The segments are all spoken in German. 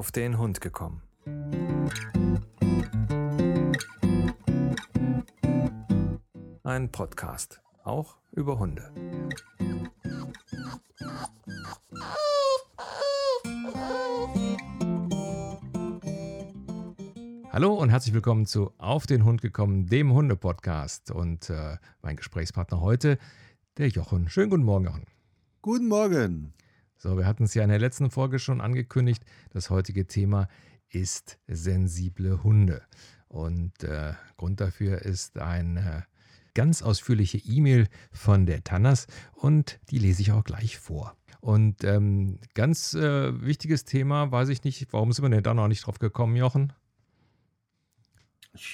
auf den Hund gekommen. Ein Podcast, auch über Hunde. Hallo und herzlich willkommen zu Auf den Hund gekommen, dem Hunde-Podcast. Und äh, mein Gesprächspartner heute, der Jochen. Schönen guten Morgen, Jochen. Guten Morgen. So, wir hatten es ja in der letzten Folge schon angekündigt. Das heutige Thema ist sensible Hunde. Und äh, Grund dafür ist eine ganz ausführliche E-Mail von der Tannas und die lese ich auch gleich vor. Und ähm, ganz äh, wichtiges Thema, weiß ich nicht, warum sind wir denn da noch nicht drauf gekommen, Jochen?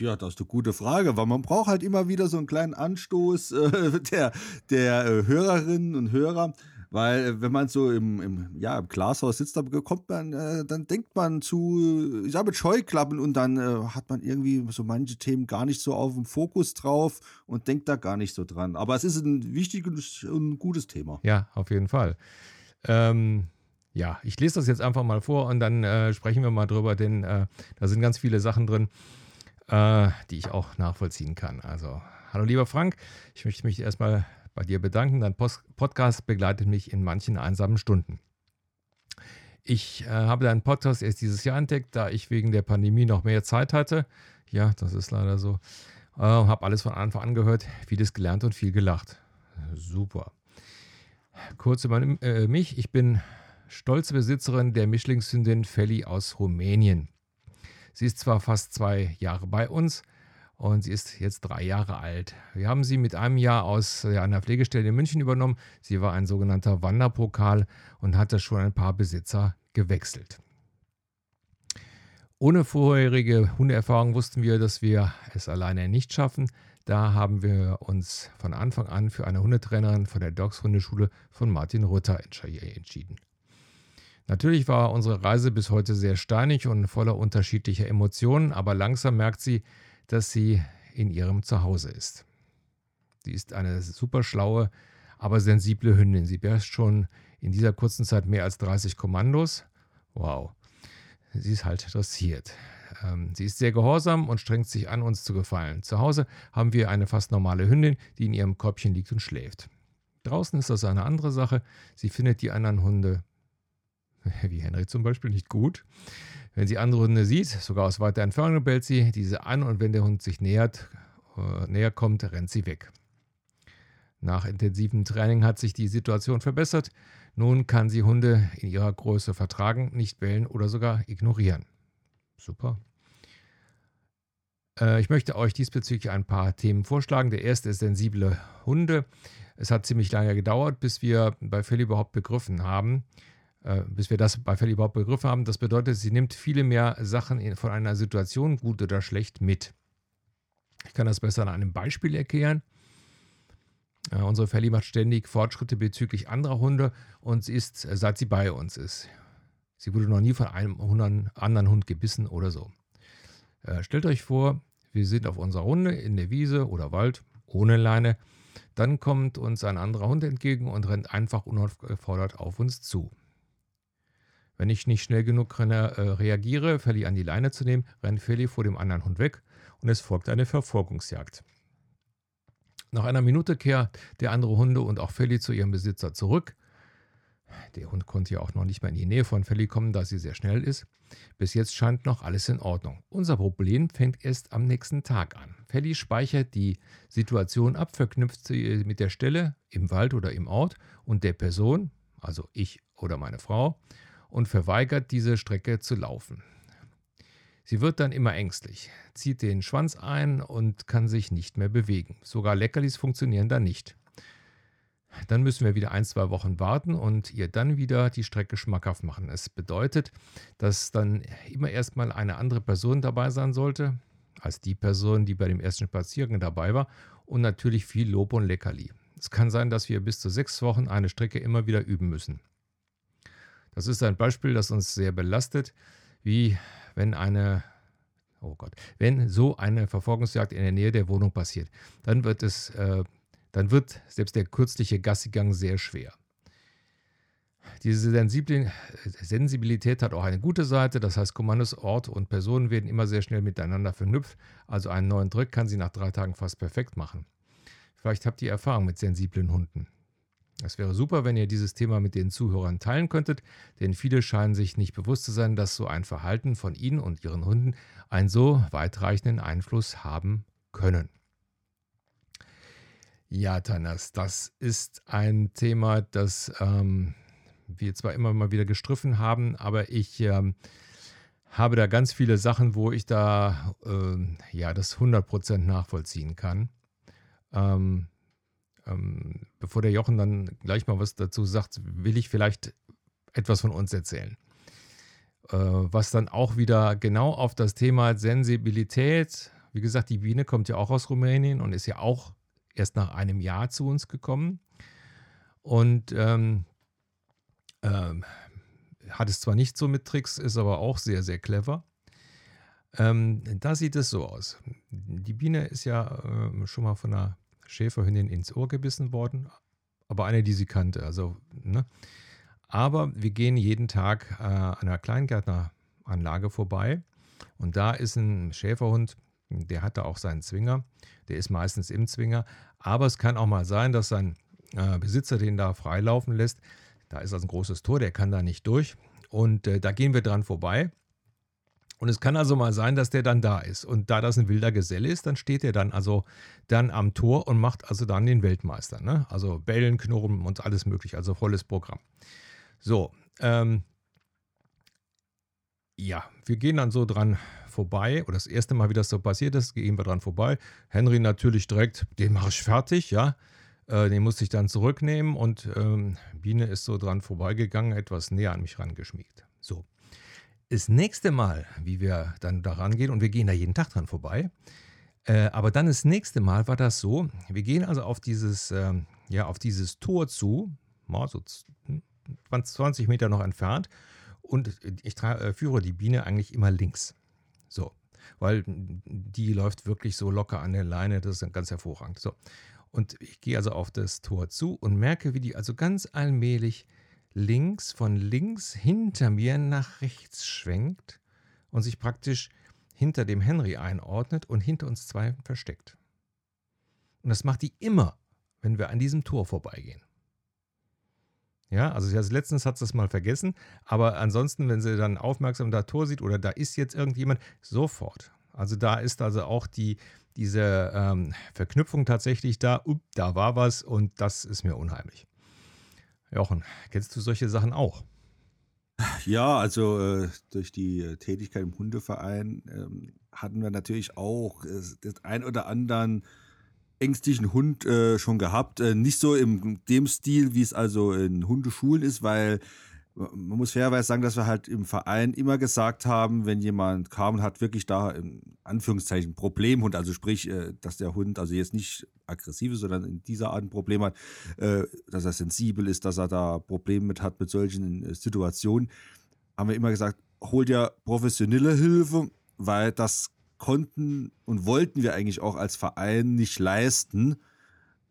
Ja, das ist eine gute Frage, weil man braucht halt immer wieder so einen kleinen Anstoß äh, der, der äh, Hörerinnen und Hörer. Weil äh, wenn man so im, im, ja, im Glashaus sitzt, dann kommt man, äh, dann denkt man zu, ich sage mit Scheuklappen und dann äh, hat man irgendwie so manche Themen gar nicht so auf dem Fokus drauf und denkt da gar nicht so dran. Aber es ist ein wichtiges und gutes Thema. Ja, auf jeden Fall. Ähm, ja, ich lese das jetzt einfach mal vor und dann äh, sprechen wir mal drüber, denn äh, da sind ganz viele Sachen drin, äh, die ich auch nachvollziehen kann. Also, hallo lieber Frank, ich möchte mich erstmal bei dir bedanken. Dein Post Podcast begleitet mich in manchen einsamen Stunden. Ich äh, habe deinen Podcast erst dieses Jahr entdeckt, da ich wegen der Pandemie noch mehr Zeit hatte. Ja, das ist leider so. Äh, habe alles von Anfang an gehört, vieles gelernt und viel gelacht. Super. Kurz über äh, mich. Ich bin stolze Besitzerin der Mischlingshündin Felli aus Rumänien. Sie ist zwar fast zwei Jahre bei uns, und sie ist jetzt drei Jahre alt. Wir haben sie mit einem Jahr aus einer Pflegestelle in München übernommen. Sie war ein sogenannter Wanderpokal und hatte schon ein paar Besitzer gewechselt. Ohne vorherige Hundeerfahrung wussten wir, dass wir es alleine nicht schaffen. Da haben wir uns von Anfang an für eine Hundetrainerin von der Dogs Hundeschule von Martin Rutter entschieden. Natürlich war unsere Reise bis heute sehr steinig und voller unterschiedlicher Emotionen, aber langsam merkt sie, dass sie in ihrem Zuhause ist. Sie ist eine super schlaue, aber sensible Hündin. Sie beherrscht schon in dieser kurzen Zeit mehr als 30 Kommandos. Wow. Sie ist halt dressiert. Ähm, sie ist sehr gehorsam und strengt sich an, uns zu gefallen. Zu Hause haben wir eine fast normale Hündin, die in ihrem Körbchen liegt und schläft. Draußen ist das eine andere Sache. Sie findet die anderen Hunde, wie Henry zum Beispiel, nicht gut. Wenn sie andere Hunde sieht, sogar aus weiter Entfernung bellt sie diese an und wenn der Hund sich nähert, äh, näher kommt, rennt sie weg. Nach intensivem Training hat sich die Situation verbessert. Nun kann sie Hunde in ihrer Größe vertragen, nicht bellen oder sogar ignorieren. Super. Äh, ich möchte euch diesbezüglich ein paar Themen vorschlagen. Der erste ist sensible Hunde. Es hat ziemlich lange gedauert, bis wir bei Phil überhaupt begriffen haben, bis wir das bei Fell überhaupt begriffen haben. Das bedeutet, sie nimmt viele mehr Sachen von einer Situation, gut oder schlecht, mit. Ich kann das besser an einem Beispiel erklären. Äh, unsere Felly macht ständig Fortschritte bezüglich anderer Hunde und sie ist, äh, seit sie bei uns ist. Sie wurde noch nie von einem anderen Hund gebissen oder so. Äh, stellt euch vor, wir sind auf unserer Runde in der Wiese oder Wald ohne Leine. Dann kommt uns ein anderer Hund entgegen und rennt einfach unaufgefordert auf uns zu. Wenn ich nicht schnell genug renne, äh, reagiere, Felly an die Leine zu nehmen, rennt Felly vor dem anderen Hund weg und es folgt eine Verfolgungsjagd. Nach einer Minute kehrt der andere Hunde und auch Felly zu ihrem Besitzer zurück. Der Hund konnte ja auch noch nicht mal in die Nähe von Felly kommen, da sie sehr schnell ist. Bis jetzt scheint noch alles in Ordnung. Unser Problem fängt erst am nächsten Tag an. Felly speichert die Situation ab, verknüpft sie mit der Stelle im Wald oder im Ort und der Person, also ich oder meine Frau, und verweigert diese Strecke zu laufen. Sie wird dann immer ängstlich, zieht den Schwanz ein und kann sich nicht mehr bewegen. Sogar Leckerlis funktionieren dann nicht. Dann müssen wir wieder ein, zwei Wochen warten und ihr dann wieder die Strecke schmackhaft machen. Es bedeutet, dass dann immer erstmal eine andere Person dabei sein sollte, als die Person, die bei dem ersten Spaziergang dabei war, und natürlich viel Lob und Leckerli. Es kann sein, dass wir bis zu sechs Wochen eine Strecke immer wieder üben müssen. Das ist ein Beispiel, das uns sehr belastet, wie wenn eine, oh Gott, wenn so eine Verfolgungsjagd in der Nähe der Wohnung passiert, dann wird es, äh, dann wird selbst der kürzliche Gassigang sehr schwer. diese Sensibilität hat auch eine gute Seite. Das heißt, Kommandos, Ort und Personen werden immer sehr schnell miteinander verknüpft. Also einen neuen Trick kann sie nach drei Tagen fast perfekt machen. Vielleicht habt ihr Erfahrung mit sensiblen Hunden. Es wäre super, wenn ihr dieses Thema mit den Zuhörern teilen könntet, denn viele scheinen sich nicht bewusst zu sein, dass so ein Verhalten von ihnen und ihren Hunden einen so weitreichenden Einfluss haben können. Ja, Tanas, das ist ein Thema, das ähm, wir zwar immer mal wieder gestriffen haben, aber ich ähm, habe da ganz viele Sachen, wo ich da äh, ja das 100% nachvollziehen kann. Ähm, ähm, bevor der Jochen dann gleich mal was dazu sagt, will ich vielleicht etwas von uns erzählen. Äh, was dann auch wieder genau auf das Thema Sensibilität, wie gesagt, die Biene kommt ja auch aus Rumänien und ist ja auch erst nach einem Jahr zu uns gekommen. Und ähm, ähm, hat es zwar nicht so mit Tricks, ist aber auch sehr, sehr clever. Ähm, da sieht es so aus. Die Biene ist ja äh, schon mal von einer Schäferhündin ins Ohr gebissen worden, aber eine, die sie kannte. Also, ne? Aber wir gehen jeden Tag äh, an einer Kleingärtneranlage vorbei und da ist ein Schäferhund, der hat da auch seinen Zwinger. Der ist meistens im Zwinger. Aber es kann auch mal sein, dass sein äh, Besitzer den da freilaufen lässt. Da ist also ein großes Tor, der kann da nicht durch. Und äh, da gehen wir dran vorbei. Und es kann also mal sein, dass der dann da ist. Und da das ein wilder Geselle ist, dann steht er dann also dann am Tor und macht also dann den Weltmeister. Ne? Also Bellen, Knurren und alles mögliche, also volles Programm. So, ähm, ja, wir gehen dann so dran vorbei. Oder das erste Mal, wie das so passiert ist, gehen wir dran vorbei. Henry natürlich direkt, den mache ich fertig, ja. Äh, den musste ich dann zurücknehmen und ähm, Biene ist so dran vorbeigegangen, etwas näher an mich rangeschmiegt. So das nächste Mal, wie wir dann da rangehen, und wir gehen da jeden Tag dran vorbei, äh, aber dann das nächste Mal war das so, wir gehen also auf dieses, äh, ja, auf dieses Tor zu, mal so 20 Meter noch entfernt, und ich äh, führe die Biene eigentlich immer links. So, weil die läuft wirklich so locker an der Leine, das ist ganz hervorragend. So, und ich gehe also auf das Tor zu und merke, wie die also ganz allmählich links von links hinter mir nach rechts schwenkt und sich praktisch hinter dem Henry einordnet und hinter uns zwei versteckt. Und das macht die immer, wenn wir an diesem Tor vorbeigehen. Ja, also als letztens hat sie das mal vergessen, aber ansonsten, wenn sie dann aufmerksam da Tor sieht oder da ist jetzt irgendjemand, sofort. Also da ist also auch die, diese ähm, Verknüpfung tatsächlich da, up, da war was und das ist mir unheimlich. Jochen, kennst du solche Sachen auch? Ja, also äh, durch die äh, Tätigkeit im Hundeverein ähm, hatten wir natürlich auch äh, das ein oder anderen ängstlichen Hund äh, schon gehabt. Äh, nicht so in dem Stil, wie es also in Hundeschulen ist, weil man muss fairerweise sagen, dass wir halt im Verein immer gesagt haben, wenn jemand kam und hat wirklich da in Anführungszeichen Problemhund, also sprich, äh, dass der Hund also jetzt nicht aggressiv ist, sondern in dieser Art ein Problem hat, äh, dass er sensibel ist, dass er da Probleme mit hat mit solchen äh, Situationen, haben wir immer gesagt, hol dir professionelle Hilfe, weil das konnten und wollten wir eigentlich auch als Verein nicht leisten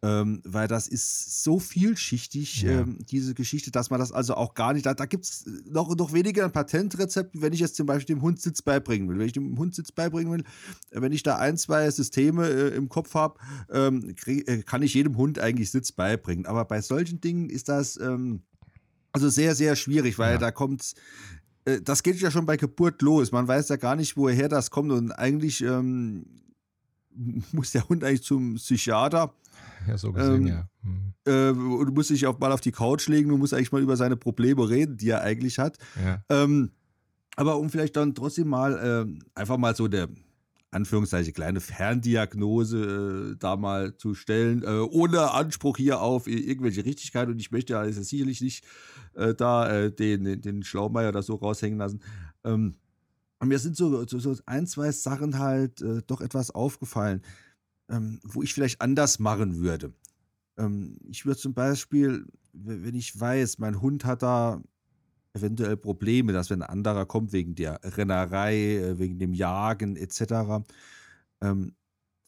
ähm, weil das ist so vielschichtig, ja. ähm, diese Geschichte, dass man das also auch gar nicht, da, da gibt es noch, noch weniger ein Patentrezept, wenn ich jetzt zum Beispiel dem Hund Sitz beibringen will. Wenn ich dem Hund Sitz beibringen will, äh, wenn ich da ein, zwei Systeme äh, im Kopf habe, ähm, äh, kann ich jedem Hund eigentlich Sitz beibringen. Aber bei solchen Dingen ist das ähm, also sehr, sehr schwierig, weil ja. da kommt äh, das geht ja schon bei Geburt los. Man weiß ja gar nicht, woher das kommt. Und eigentlich ähm, muss der Hund eigentlich zum Psychiater ja, so gesehen, ähm, ja. Mhm. Äh, du musst dich auch mal auf die Couch legen, du musst eigentlich mal über seine Probleme reden, die er eigentlich hat. Ja. Ähm, aber um vielleicht dann trotzdem mal äh, einfach mal so der Anführungszeichen kleine Ferndiagnose äh, da mal zu stellen, äh, ohne Anspruch hier auf irgendwelche Richtigkeit. Und ich möchte ja also sicherlich nicht äh, da äh, den, den Schlaumeier da so raushängen lassen. Ähm, mir sind so, so, so, ein, zwei Sachen halt äh, doch etwas aufgefallen ähm, wo ich vielleicht anders machen würde. Ähm, ich würde zum Beispiel, wenn ich weiß, mein Hund hat da eventuell Probleme, dass wenn ein anderer kommt wegen der Rennerei, äh, wegen dem Jagen etc., ähm,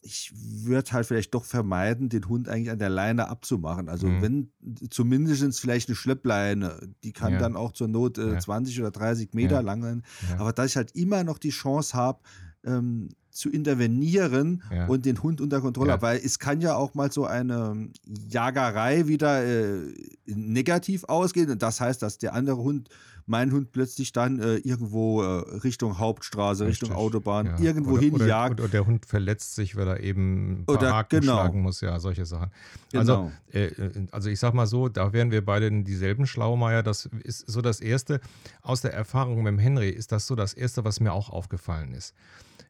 ich würde halt vielleicht doch vermeiden, den Hund eigentlich an der Leine abzumachen. Also Mhm. wenn zumindest vielleicht eine Schleppleine, die kann Ja. dann auch zur Not äh, Ja. 20 oder 30 Meter Ja. lang sein. Aber dass ich halt immer noch die Chance habe, ähm, zu intervenieren Ja. und den Hund unter Kontrolle Ja. habe. Weil es kann ja auch mal so eine Jagerei wieder äh, negativ ausgehen. Und das heißt, dass der andere Hund, mein Hund plötzlich dann äh, irgendwo äh, Richtung Hauptstraße, Richtung Richtig, Autobahn, ja. irgendwo oder, hinjagt. Oder, oder der Hund verletzt sich, weil er eben Oder- genau. schlagen muss, ja, solche Sachen. Genau. Also, äh, also ich sag mal so, da wären wir beide dieselben Schlaumeier. Das ist so das Erste. Aus der Erfahrung mit dem Henry ist das so das Erste, was mir auch aufgefallen ist.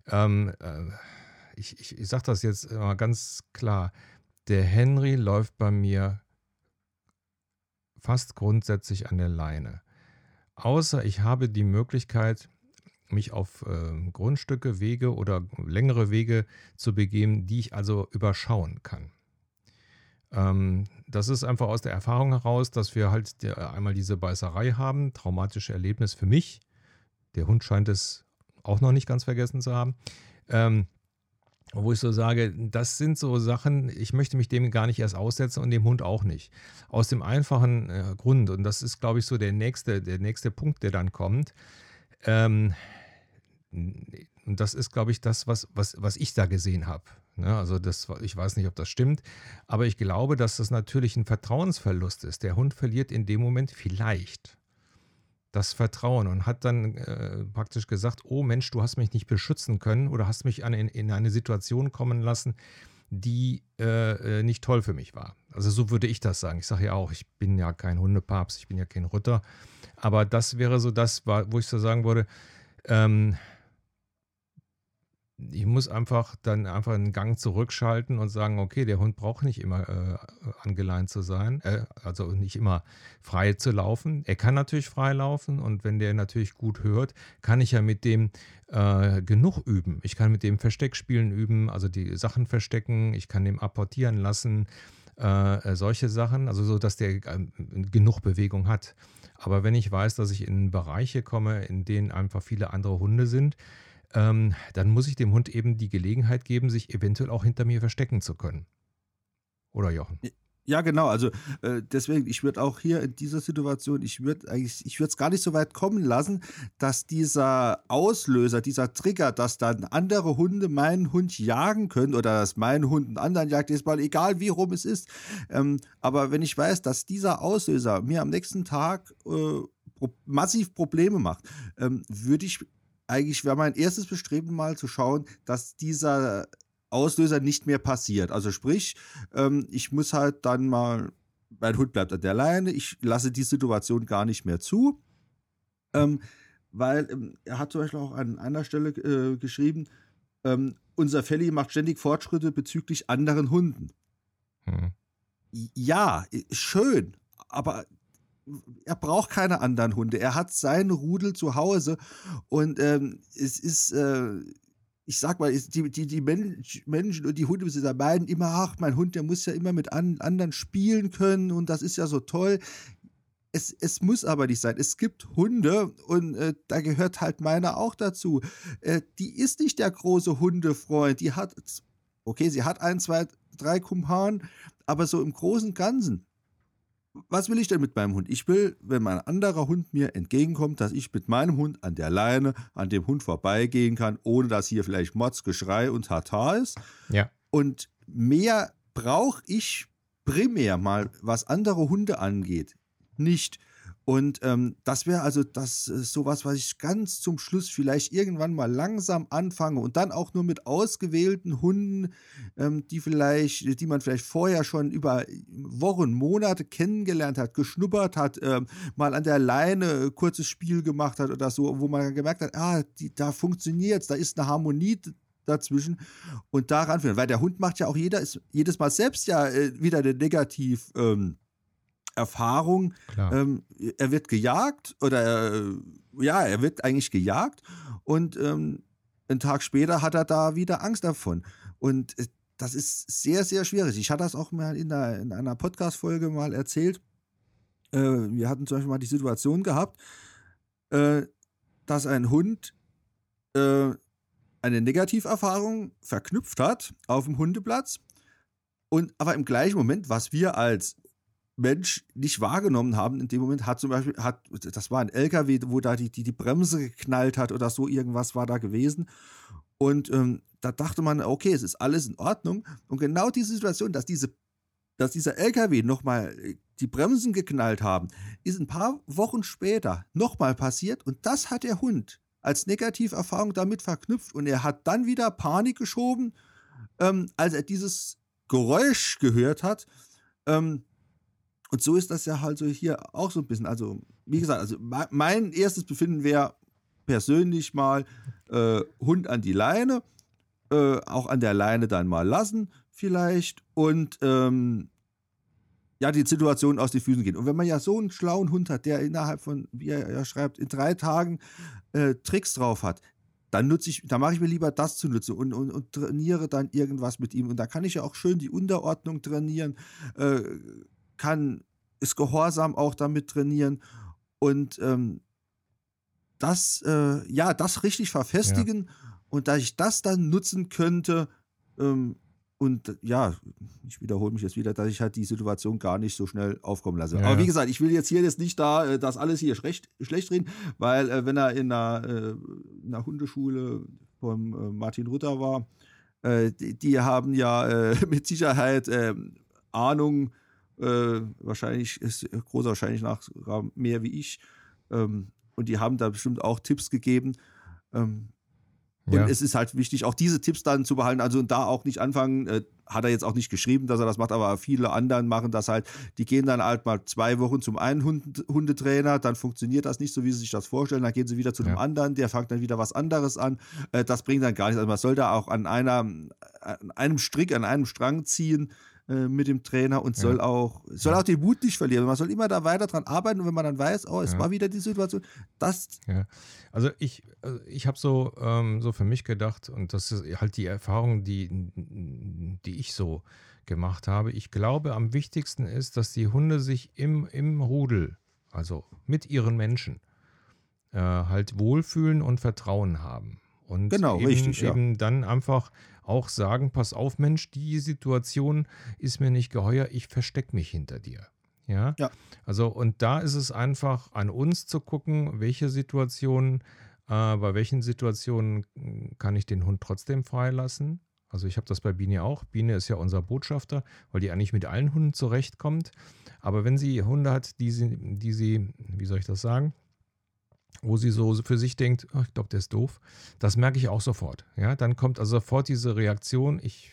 Ähm, äh, ich, ich, ich sag das jetzt mal ganz klar. Der Henry läuft bei mir fast grundsätzlich an der Leine. Außer ich habe die Möglichkeit, mich auf äh, Grundstücke, Wege oder längere Wege zu begeben, die ich also überschauen kann. Ähm, das ist einfach aus der Erfahrung heraus, dass wir halt die, einmal diese Beißerei haben, traumatische Erlebnis für mich. Der Hund scheint es auch noch nicht ganz vergessen zu haben. Ähm, wo ich so sage, das sind so Sachen, ich möchte mich dem gar nicht erst aussetzen und dem Hund auch nicht. Aus dem einfachen äh, Grund, und das ist, glaube ich, so der nächste, der nächste Punkt, der dann kommt. Ähm, und das ist, glaube ich, das, was, was, was ich da gesehen habe. Ne? Also das, ich weiß nicht, ob das stimmt, aber ich glaube, dass das natürlich ein Vertrauensverlust ist. Der Hund verliert in dem Moment vielleicht das Vertrauen und hat dann äh, praktisch gesagt, oh Mensch, du hast mich nicht beschützen können oder hast mich an, in, in eine Situation kommen lassen, die äh, äh, nicht toll für mich war. Also so würde ich das sagen. Ich sage ja auch, ich bin ja kein Hundepapst, ich bin ja kein Ritter, aber das wäre so das, wo ich so sagen würde, ähm, ich muss einfach dann einfach einen Gang zurückschalten und sagen, okay, der Hund braucht nicht immer äh, angeleint zu sein, äh, also nicht immer frei zu laufen. Er kann natürlich frei laufen und wenn der natürlich gut hört, kann ich ja mit dem äh, genug üben. Ich kann mit dem Versteckspielen üben, also die Sachen verstecken, ich kann dem apportieren lassen, äh, solche Sachen, also so, dass der äh, genug Bewegung hat. Aber wenn ich weiß, dass ich in Bereiche komme, in denen einfach viele andere Hunde sind, ähm, dann muss ich dem Hund eben die Gelegenheit geben, sich eventuell auch hinter mir verstecken zu können. Oder Jochen? Ja, genau. Also äh, deswegen, ich würde auch hier in dieser Situation, ich würde eigentlich, ich würde es gar nicht so weit kommen lassen, dass dieser Auslöser, dieser Trigger, dass dann andere Hunde meinen Hund jagen können oder dass mein Hund einen anderen jagt, ist mal egal, wie rum es ist. Ähm, aber wenn ich weiß, dass dieser Auslöser mir am nächsten Tag äh, massiv Probleme macht, ähm, würde ich eigentlich wäre mein erstes Bestreben mal zu schauen, dass dieser Auslöser nicht mehr passiert. Also sprich, ähm, ich muss halt dann mal, mein Hund bleibt an der Leine, ich lasse die Situation gar nicht mehr zu. Ähm, weil ähm, er hat zum Beispiel auch an einer Stelle äh, geschrieben, ähm, unser Felly macht ständig Fortschritte bezüglich anderen Hunden. Hm. Ja, schön, aber er braucht keine anderen Hunde. Er hat seinen Rudel zu Hause und ähm, es ist, äh, ich sag mal, die, die, die Mensch, Menschen und die Hundebesitzer meinen immer, ach, mein Hund, der muss ja immer mit an, anderen spielen können und das ist ja so toll. Es, es muss aber nicht sein. Es gibt Hunde und äh, da gehört halt meiner auch dazu. Äh, die ist nicht der große Hundefreund. Die hat, okay, sie hat ein, zwei, drei Kumpanen, aber so im Großen Ganzen was will ich denn mit meinem Hund? Ich will, wenn mein anderer Hund mir entgegenkommt, dass ich mit meinem Hund an der Leine an dem Hund vorbeigehen kann, ohne dass hier vielleicht Motzgeschrei und Tata ist. Ja. Und mehr brauche ich primär mal, was andere Hunde angeht, nicht. Und ähm, das wäre also das sowas, was ich ganz zum Schluss vielleicht irgendwann mal langsam anfange und dann auch nur mit ausgewählten Hunden, ähm, die vielleicht, die man vielleicht vorher schon über Wochen, Monate kennengelernt hat, geschnuppert hat, ähm, mal an der Leine äh, kurzes Spiel gemacht hat oder so, wo man gemerkt hat, ah, die, da funktioniert's, da ist eine Harmonie dazwischen und daran führen, weil der Hund macht ja auch jeder, ist, jedes Mal selbst ja äh, wieder eine negativ ähm, Erfahrung. Ähm, er wird gejagt oder äh, ja, er wird eigentlich gejagt und ähm, einen Tag später hat er da wieder Angst davon. Und äh, das ist sehr, sehr schwierig. Ich hatte das auch mal in, der, in einer Podcast-Folge mal erzählt. Äh, wir hatten zum Beispiel mal die Situation gehabt, äh, dass ein Hund äh, eine Negativerfahrung verknüpft hat auf dem Hundeplatz und aber im gleichen Moment, was wir als Mensch nicht wahrgenommen haben in dem Moment, hat zum Beispiel, hat, das war ein LKW, wo da die, die, die Bremse geknallt hat oder so, irgendwas war da gewesen. Und ähm, da dachte man, okay, es ist alles in Ordnung. Und genau diese Situation, dass, diese, dass dieser LKW nochmal äh, die Bremsen geknallt haben, ist ein paar Wochen später nochmal passiert. Und das hat der Hund als Negativerfahrung damit verknüpft. Und er hat dann wieder Panik geschoben, ähm, als er dieses Geräusch gehört hat. Ähm, und so ist das ja halt so hier auch so ein bisschen. Also, wie gesagt, also mein erstes Befinden wäre persönlich mal äh, Hund an die Leine, äh, auch an der Leine dann mal lassen, vielleicht. Und ähm, ja, die Situation aus den Füßen gehen. Und wenn man ja so einen schlauen Hund hat, der innerhalb von, wie er ja schreibt, in drei Tagen äh, Tricks drauf hat, dann nutze ich, da mache ich mir lieber das zu nutzen und, und, und, trainiere dann irgendwas mit ihm. Und da kann ich ja auch schön die Unterordnung trainieren, äh, kann ist Gehorsam auch damit trainieren und ähm, das, äh, ja, das richtig verfestigen ja. und da ich das dann nutzen könnte, ähm, und ja, ich wiederhole mich jetzt wieder, dass ich halt die Situation gar nicht so schnell aufkommen lasse. Ja, Aber wie gesagt, ich will jetzt hier jetzt nicht da äh, das alles hier schlecht, schlecht reden, weil äh, wenn er in einer, äh, in einer Hundeschule vom äh, Martin Rutter war, äh, die, die, haben ja mit Sicherheit ähm, Ahnung, wahrscheinlich ist großer wahrscheinlich nach mehr wie ich. Ähm, und die haben da bestimmt auch Tipps gegeben. Ähm, und ja. es ist halt wichtig, auch diese Tipps dann zu behalten. Also und da auch nicht anfangen, äh, hat er jetzt auch nicht geschrieben, dass er das macht, aber viele anderen machen das halt. Die gehen dann halt mal zwei Wochen zum einen Hund Hundetrainer, dann funktioniert das nicht so, wie sie sich das vorstellen. Dann gehen sie wieder zu einem ja. anderen, der fängt dann wieder was anderes an. Äh, das bringt dann gar nichts. Also man soll da auch an, einer, an einem Strick, an einem Strang ziehen äh, mit dem Trainer und soll ja. auch soll ja. auch den Mut nicht verlieren. Man soll immer da weiter dran arbeiten und wenn man dann weiß, oh, es ja. war wieder die Situation, das. Ja. Also ich, also ich habe so, ähm, so für mich gedacht und das ist halt die Erfahrung, die, die ich so gemacht habe. Ich glaube, am wichtigsten ist, dass die Hunde sich im, im Rudel, also mit ihren Menschen, äh, halt wohlfühlen und Vertrauen haben. Und genau, eben, richtig, eben dann einfach auch sagen, pass auf, Mensch, die Situation ist mir nicht geheuer, ich verstecke mich hinter dir. Ja? ja. Also, und da ist es einfach an uns zu gucken, welche Situationen, äh, bei welchen Situationen kann ich den Hund trotzdem freilassen. Also ich habe das bei Biene auch. Biene ist ja unser Botschafter, weil die eigentlich mit allen Hunden zurechtkommt. Aber wenn sie Hunde hat, die sie, die sie, wie soll ich das sagen, wo sie so für sich denkt, oh, ich glaube, der ist doof. Das merke ich auch sofort. Ja, dann kommt also sofort diese Reaktion, ich,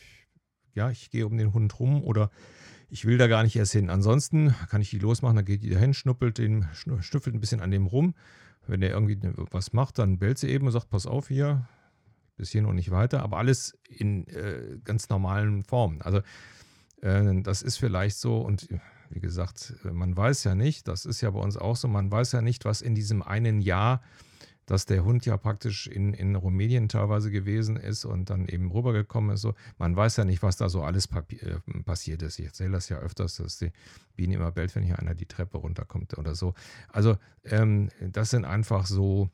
ja, ich gehe um den Hund rum oder ich will da gar nicht erst hin. Ansonsten kann ich die losmachen, dann geht die dahin, schnuppelt, den, schnüffelt ein bisschen an dem rum. Wenn der irgendwie was macht, dann bellt sie eben und sagt, pass auf hier, bis hier noch nicht weiter, aber alles in äh, ganz normalen Formen. Also äh, das ist vielleicht so und wie gesagt, man weiß ja nicht, das ist ja bei uns auch so, man weiß ja nicht, was in diesem einen Jahr, dass der Hund ja praktisch in, in Rumänien teilweise gewesen ist und dann eben rübergekommen ist. So. Man weiß ja nicht, was da so alles äh, passiert ist. Ich erzähle das ja öfters, dass die Biene immer bellt, wenn hier einer die Treppe runterkommt oder so. Also ähm, das sind einfach so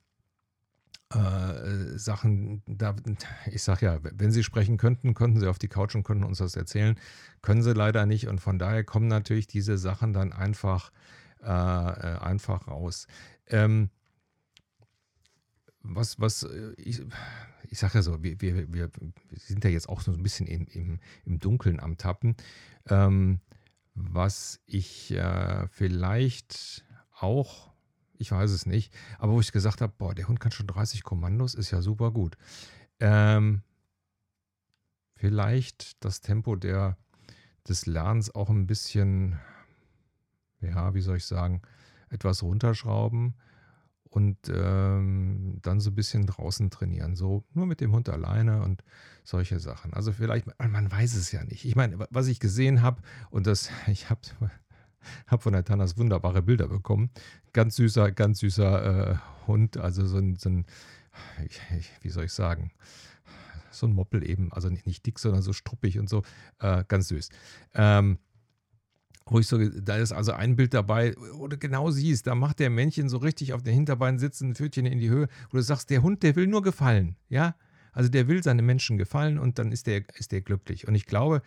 äh, Sachen, da, ich sage ja, wenn sie sprechen könnten, könnten sie auf die Couch und könnten uns das erzählen. Können sie leider nicht und von daher kommen natürlich diese Sachen dann einfach, äh, äh einfach raus. Ähm, was, was, äh, ich, ich sage ja so, wir, wir, wir, sind ja jetzt auch so ein bisschen im, im, im Dunkeln am Tappen. Ähm, was ich äh, vielleicht auch ich weiß es nicht. Aber wo ich gesagt habe, boah, der Hund kann schon 30 Kommandos, ist ja super gut. Ähm, vielleicht das Tempo der, des Lernens auch ein bisschen, ja, wie soll ich sagen, etwas runterschrauben und ähm, dann so ein bisschen draußen trainieren. So nur mit dem Hund alleine und solche Sachen. Also vielleicht, man weiß es ja nicht. Ich meine, was ich gesehen habe, und das, ich habe habe von der Tanas wunderbare Bilder bekommen. Ganz süßer, ganz süßer äh, Hund, also so ein, so ein wie soll ich sagen, so ein Moppel eben, also nicht, nicht dick, sondern so struppig und so, äh, ganz süß. Ähm, wo ich so, da ist also ein Bild dabei, wo du genau siehst, da macht der Männchen so richtig auf den Hinterbeinen sitzen, ein Pfötchen in die Höhe, wo du sagst, der Hund, der will nur gefallen, ja, Also der will seine Menschen gefallen und dann ist der, ist der glücklich. Und ich glaube,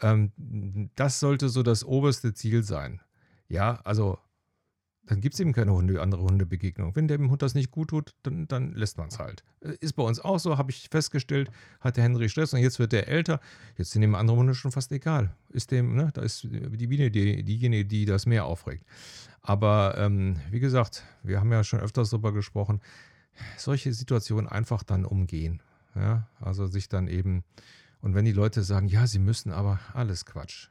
ähm, das sollte so das oberste Ziel sein. Ja, also dann gibt es eben keine Hunde, andere Hundebegegnung. Wenn dem Hund das nicht gut tut, dann, dann lässt man es halt. Äh, ist bei uns auch so, habe ich festgestellt, hat der Henry Stress und jetzt wird der älter. Jetzt sind dem andere Hunde schon fast egal. Ist dem, ne, da ist die Biene die, diejenige, die das mehr aufregt. Aber ähm, wie gesagt, wir haben ja schon öfters darüber gesprochen, solche Situationen einfach dann umgehen. Ja, also sich dann eben, und wenn die Leute sagen, ja, sie müssen, aber alles Quatsch.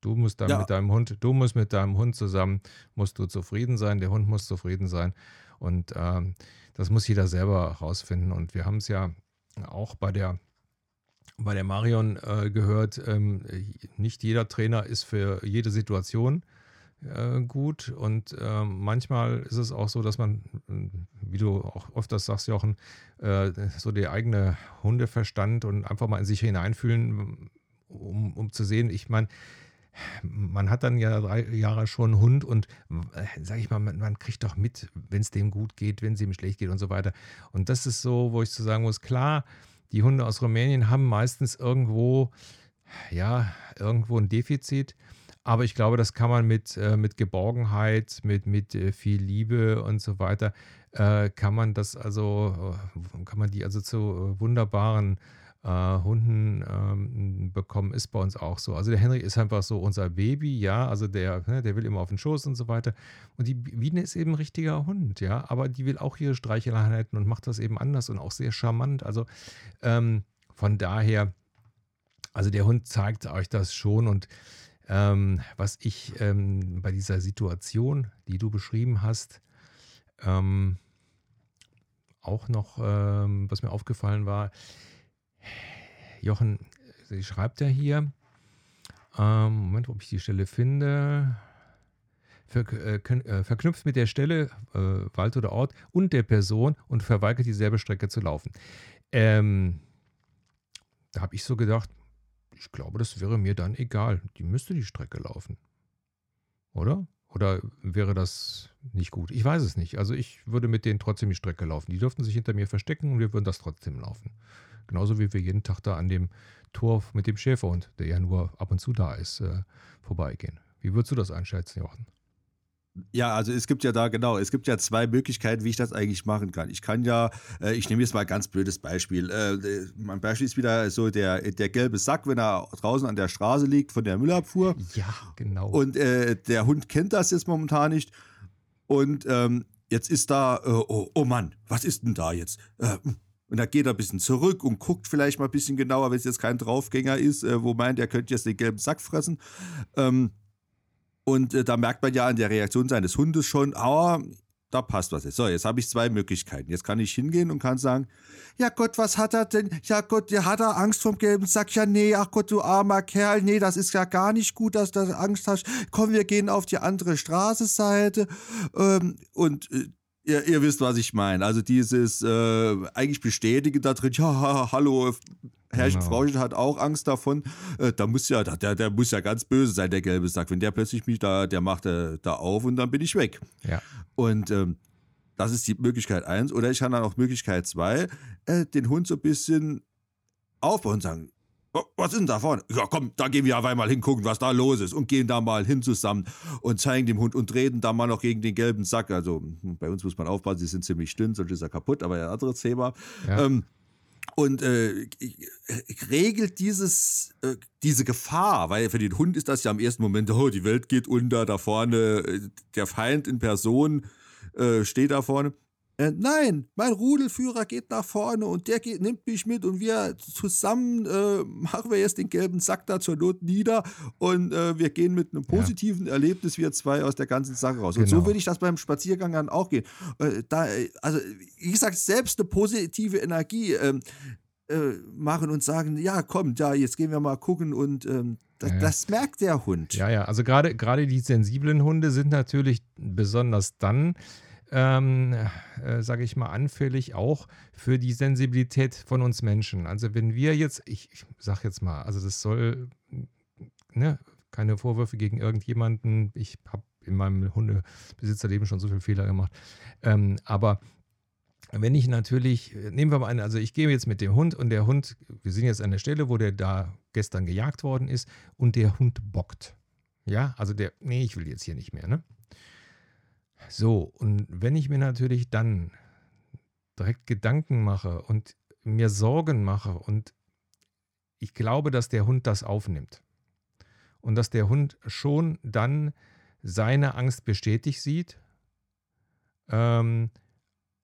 Du musst dann ja. mit deinem Hund, du musst mit deinem Hund zusammen, musst du zufrieden sein, der Hund muss zufrieden sein. Und ähm, das muss jeder selber rausfinden. Und wir haben es ja auch bei der, bei der Marion äh, gehört, ähm, nicht jeder Trainer ist für jede Situation äh, gut. Und äh, manchmal ist es auch so, dass man, wie du auch oft das sagst, Jochen, äh, so der eigene Hundeverstand und einfach mal in sich hineinfühlen, um, um zu sehen, ich meine, man hat dann ja drei Jahre schon einen Hund und äh, sage ich mal, man, man, kriegt doch mit, wenn es dem gut geht, wenn es ihm schlecht geht und so weiter. Und das ist so, wo ich zu sagen muss, klar, die Hunde aus Rumänien haben meistens irgendwo, ja, irgendwo ein Defizit. Aber ich glaube, das kann man mit, äh, mit Geborgenheit, mit, mit äh, viel Liebe und so weiter, äh, kann man das also, äh, kann man die also zu äh, wunderbaren äh, Hunden ähm, bekommen, ist bei uns auch so. Also der Henry ist einfach so unser Baby, ja, also der, ne, der will immer auf den Schoß und so weiter. Und die Biene ist eben ein richtiger Hund, ja, aber die will auch ihre Streicheleinheiten und macht das eben anders und auch sehr charmant. Also ähm, von daher, also der Hund zeigt euch das schon und ähm, was ich ähm, bei dieser Situation, die du beschrieben hast, ähm, auch noch, ähm, was mir aufgefallen war, Jochen, sie schreibt ja hier, ähm, Moment, ob ich die Stelle finde. Ver, äh, äh, verknüpft mit der Stelle, äh, Wald oder Ort und der Person und verweigert dieselbe Strecke zu laufen. Ähm, da habe ich so gedacht, ich glaube, das wäre mir dann egal. Die müsste die Strecke laufen. Oder? Oder wäre das nicht gut? Ich weiß es nicht. Also ich würde mit denen trotzdem die Strecke laufen. Die dürften sich hinter mir verstecken und wir würden das trotzdem laufen. Genauso wie wir jeden Tag da an dem Tor mit dem Schäferhund, der ja nur ab und zu da ist, äh, vorbeigehen. Wie würdest du das einschätzen, Jochen? Ja, also es gibt ja da genau, es gibt ja zwei Möglichkeiten, wie ich das eigentlich machen kann. Ich kann ja, äh, ich nehme jetzt mal ein ganz blödes Beispiel. Äh, mein Beispiel ist wieder so der, der gelbe Sack, wenn er draußen an der Straße liegt von der Müllabfuhr. Ja, genau. Und äh, der Hund kennt das jetzt momentan nicht. Und ähm, jetzt ist da, äh, oh, oh Mann, was ist denn da jetzt? Äh, und da geht er ein bisschen zurück und guckt vielleicht mal ein bisschen genauer, wenn es jetzt kein Draufgänger ist, äh, wo meint, er könnte jetzt den gelben Sack fressen. Ähm, und äh, da merkt man ja an der Reaktion seines Hundes schon, ah, da passt was jetzt. So, jetzt habe ich zwei Möglichkeiten. Jetzt kann ich hingehen und kann sagen, ja Gott, was hat er denn? Ja Gott, hat er Angst vom gelben Sack. Ja, nee, ach Gott, du armer Kerl, nee, das ist ja gar nicht gut, dass du Angst hast. Komm, wir gehen auf die andere Straßenseite. Ähm, und äh, Ihr, ihr, wisst, was ich meine. Also dieses äh, eigentlich Bestätigen da drin, ja, hallo, Herrchen genau. Frauchen hat auch Angst davon. Äh, da muss ja, der, der muss ja ganz böse sein, der gelbe Sack. Wenn der plötzlich mich da, der macht äh, da auf und dann bin ich weg. Ja. Und ähm, das ist die Möglichkeit eins. Oder ich kann dann auch Möglichkeit zwei, äh, den Hund so ein bisschen aufbauen und sagen, Oh, was ist denn da vorne? Ja, komm, da gehen wir auf einmal hingucken, was da los ist und gehen da mal hin zusammen und zeigen dem Hund und treten da mal noch gegen den gelben Sack. Also hm, bei uns muss man aufpassen, sie sind ziemlich dünn, sonst ist er kaputt, aber ein anderes Thema. Ja. Ähm, und äh, regelt dieses, äh, diese Gefahr, weil für den Hund ist das ja im ersten Moment, oh, die Welt geht unter, da vorne, äh, der Feind in Person äh, steht da vorne. Äh, nein, mein Rudelführer geht nach vorne und der geht, nimmt mich mit und wir zusammen äh, machen wir jetzt den gelben Sack da zur Not nieder und äh, wir gehen mit einem positiven ja. Erlebnis, wir zwei aus der ganzen Sache raus. Genau. Und so genau. würde ich das beim Spaziergang dann auch gehen. Äh, da, also, wie gesagt, selbst eine positive Energie ähm, äh, machen und sagen, ja, komm, da, jetzt gehen wir mal gucken und ähm, das, ja, ja. das, merkt der Hund. Ja, ja, also gerade die sensiblen Hunde sind natürlich besonders dann ähm, äh, sage ich mal, anfällig auch für die Sensibilität von uns Menschen. Also wenn wir jetzt, ich, ich sage jetzt mal, also das soll, ne, keine Vorwürfe gegen irgendjemanden. Ich habe in meinem Hundebesitzerleben schon so viele Fehler gemacht. Ähm, aber wenn ich natürlich, nehmen wir mal an, also ich gehe jetzt mit dem Hund und der Hund, wir sind jetzt an der Stelle, wo der da gestern gejagt worden ist und der Hund bockt. Ja, also der, nee, ich will jetzt hier nicht mehr, ne? So, und wenn ich mir natürlich dann direkt Gedanken mache und mir Sorgen mache und ich glaube, dass der Hund das aufnimmt und dass der Hund schon dann seine Angst bestätigt sieht ähm,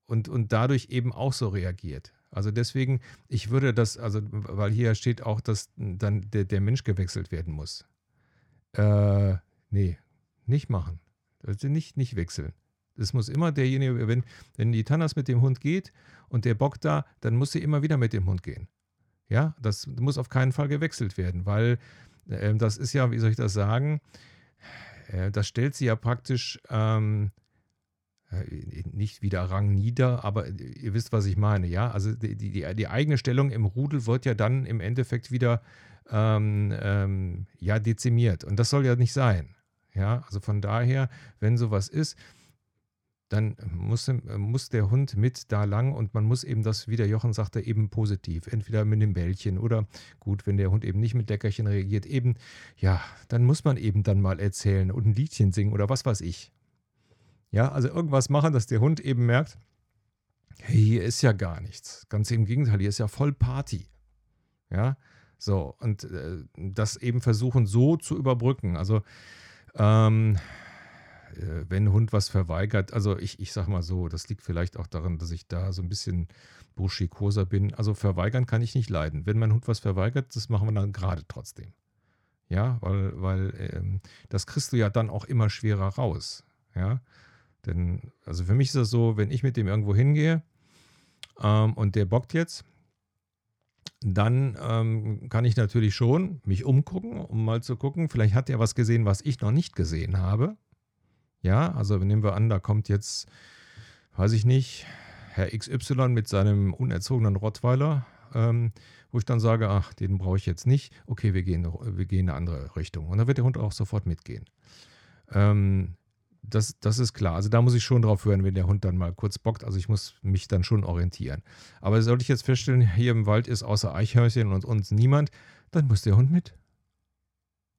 und, und dadurch eben auch so reagiert. Also deswegen, ich würde das, also weil hier steht auch, dass dann der, der Mensch gewechselt werden muss. Äh, nee, nicht machen. Also nicht, nicht wechseln. Es muss immer derjenige, wenn, wenn die Tannas mit dem Hund geht und der Bock da, dann muss sie immer wieder mit dem Hund gehen. Ja, das muss auf keinen Fall gewechselt werden, weil äh, das ist ja, wie soll ich das sagen, äh, das stellt sie ja praktisch ähm, äh, nicht wieder Rang nieder, aber ihr wisst, was ich meine, ja? Also die, die, die eigene Stellung im Rudel wird ja dann im Endeffekt wieder ähm, ähm, ja, dezimiert. Und das soll ja nicht sein. Ja, also von daher, wenn sowas ist, dann muss, muss der Hund mit da lang und man muss eben das, wie der Jochen sagte, eben positiv. Entweder mit dem Bällchen oder gut, wenn der Hund eben nicht mit Leckerchen reagiert, eben, ja, dann muss man eben dann mal erzählen und ein Liedchen singen oder was weiß ich. Ja, also irgendwas machen, dass der Hund eben merkt, hey, hier ist ja gar nichts. Ganz im Gegenteil, hier ist ja voll Party. Ja, so, und äh, das eben versuchen so zu überbrücken. Also, ähm, äh, wenn ein Hund was verweigert, also ich, ich sag mal so, das liegt vielleicht auch daran, dass ich da so ein bisschen burschikoser bin. Also verweigern kann ich nicht leiden. Wenn mein Hund was verweigert, das machen wir dann gerade trotzdem. Ja, weil, weil ähm, das kriegst du ja dann auch immer schwerer raus. Ja, denn, also für mich ist das so, wenn ich mit dem irgendwo hingehe ähm, und der bockt jetzt, dann ähm, kann ich natürlich schon mich umgucken, um mal zu gucken, vielleicht hat er was gesehen, was ich noch nicht gesehen habe. Ja, also nehmen wir an, da kommt jetzt, weiß ich nicht, Herr XY mit seinem unerzogenen Rottweiler, ähm, wo ich dann sage, ach, den brauche ich jetzt nicht. Okay, wir gehen, wir gehen in eine andere Richtung. Und dann wird der Hund auch sofort mitgehen. Ähm, das, das ist klar. Also da muss ich schon drauf hören, wenn der Hund dann mal kurz bockt. Also ich muss mich dann schon orientieren. Aber sollte ich jetzt feststellen, hier im Wald ist außer Eichhörnchen und uns niemand, dann muss der Hund mit.